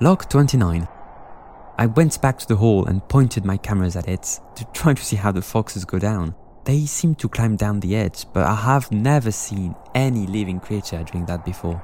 Log 29. I went back to the hall and pointed my cameras at it to try to see how the foxes go down. They seem to climb down the edge, but I have never seen any living creature doing that before.